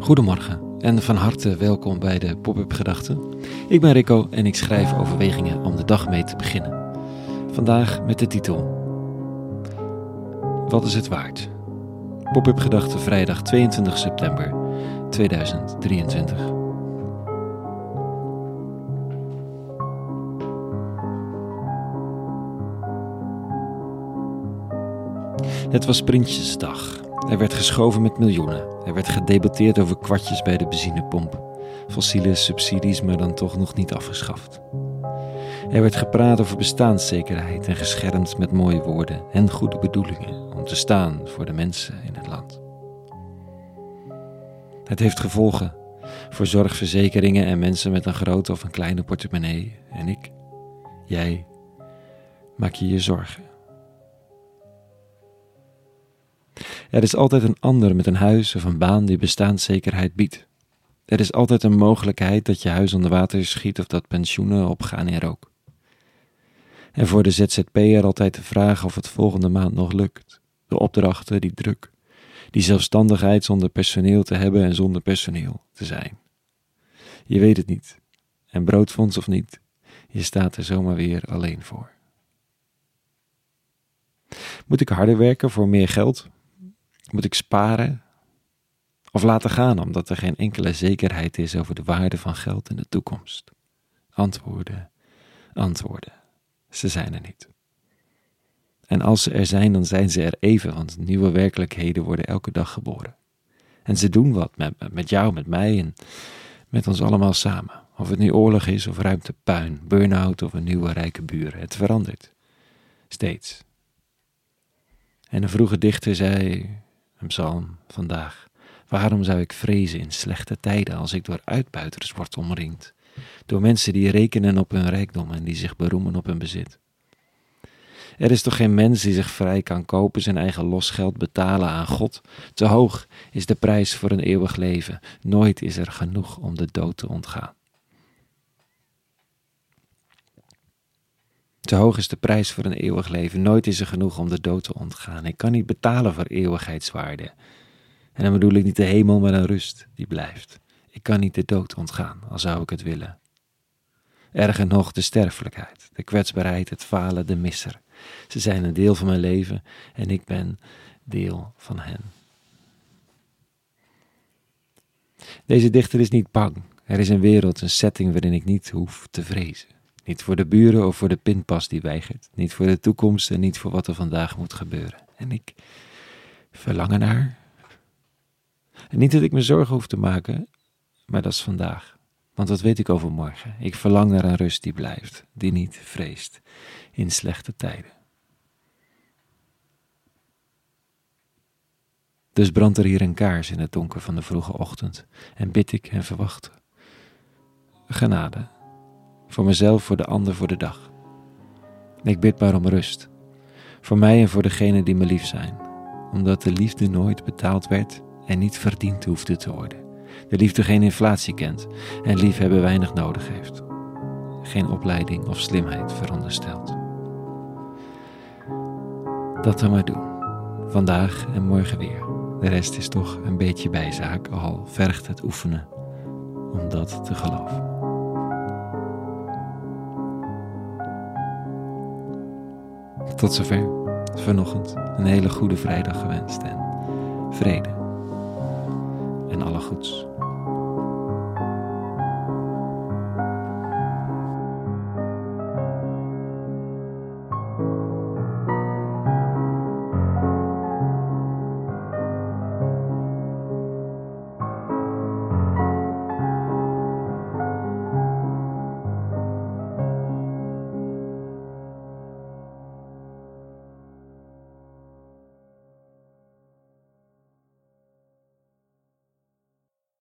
Goedemorgen en van harte welkom bij de Pop-up Gedachten. Ik ben Rico en ik schrijf overwegingen om de dag mee te beginnen. Vandaag met de titel Wat is het waard? Pop-up Gedachten vrijdag 22 september 2023. Het was Prinsjesdag. Er werd geschoven met miljoenen. Er werd gedebatteerd over kwartjes bij de benzinepomp. Fossiele subsidies, maar dan toch nog niet afgeschaft. Er werd gepraat over bestaanszekerheid en geschermd met mooie woorden en goede bedoelingen om te staan voor de mensen in het land. Het heeft gevolgen voor zorgverzekeringen en mensen met een grote of een kleine portemonnee en ik, jij, maak je je zorgen. Er is altijd een ander met een huis of een baan die bestaanszekerheid biedt. Er is altijd een mogelijkheid dat je huis onder water schiet of dat pensioenen opgaan in rook. En voor de ZZP'er altijd de vraag of het volgende maand nog lukt. De opdrachten, die druk, die zelfstandigheid zonder personeel te hebben en zonder personeel te zijn. Je weet het niet. En broodfonds of niet, je staat er zomaar weer alleen voor. Moet ik harder werken voor meer geld? Moet ik sparen of laten gaan omdat er geen enkele zekerheid is over de waarde van geld in de toekomst? Antwoorden, antwoorden. Ze zijn er niet. En als ze er zijn, dan zijn ze er even, want nieuwe werkelijkheden worden elke dag geboren. En ze doen wat met, met jou, met mij en met ons allemaal samen. Of het nu oorlog is of ruimtepuin, burn-out of een nieuwe rijke buren. Het verandert. Steeds. En een vroege dichter zei, een psalm vandaag. Waarom zou ik vrezen in slechte tijden als ik door uitbuiters word omringd? Door mensen die rekenen op hun rijkdom en die zich beroemen op hun bezit. Er is toch geen mens die zich vrij kan kopen, zijn eigen losgeld betalen aan God? Te hoog is de prijs voor een eeuwig leven. Nooit is er genoeg om de dood te ontgaan. Te hoog is de prijs voor een eeuwig leven. Nooit is er genoeg om de dood te ontgaan. Ik kan niet betalen voor eeuwigheidswaarde. En dan bedoel ik niet de hemel, maar een rust die blijft. Ik kan niet de dood ontgaan, al zou ik het willen. Erger nog de sterfelijkheid, de kwetsbaarheid, het falen, de misser. Ze zijn een deel van mijn leven en ik ben deel van hen. Deze dichter is niet bang. Er is een wereld, een setting waarin ik niet hoef te vrezen. Niet voor de buren of voor de pinpas die weigert. Niet voor de toekomst en niet voor wat er vandaag moet gebeuren. En ik verlang naar. Niet dat ik me zorgen hoef te maken, maar dat is vandaag. Want wat weet ik over morgen? Ik verlang naar een rust die blijft, die niet vreest in slechte tijden. Dus brandt er hier een kaars in het donker van de vroege ochtend en bid ik en verwacht genade voor mezelf, voor de ander, voor de dag. Ik bid maar om rust. Voor mij en voor degenen die me lief zijn. Omdat de liefde nooit betaald werd en niet verdiend hoefde te worden. De liefde geen inflatie kent en liefhebben weinig nodig heeft. Geen opleiding of slimheid veronderstelt. Dat dan maar doen. Vandaag en morgen weer. De rest is toch een beetje bijzaak, al vergt het oefenen om dat te geloven. Tot zover vanochtend een hele goede vrijdag gewenst en vrede en alle goeds.